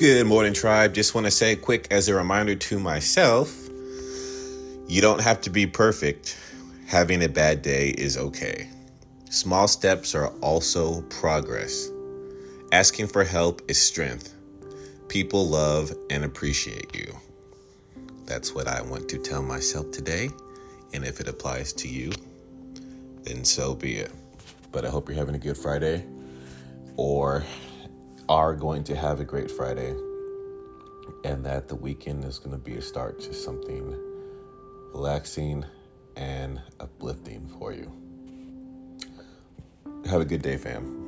Good morning, tribe. Just want to say, quick as a reminder to myself, you don't have to be perfect. Having a bad day is okay. Small steps are also progress. Asking for help is strength. People love and appreciate you. That's what I want to tell myself today. And if it applies to you, then so be it. But I hope you're having a good Friday or are going to have a great Friday and that the weekend is going to be a start to something relaxing and uplifting for you. Have a good day, fam.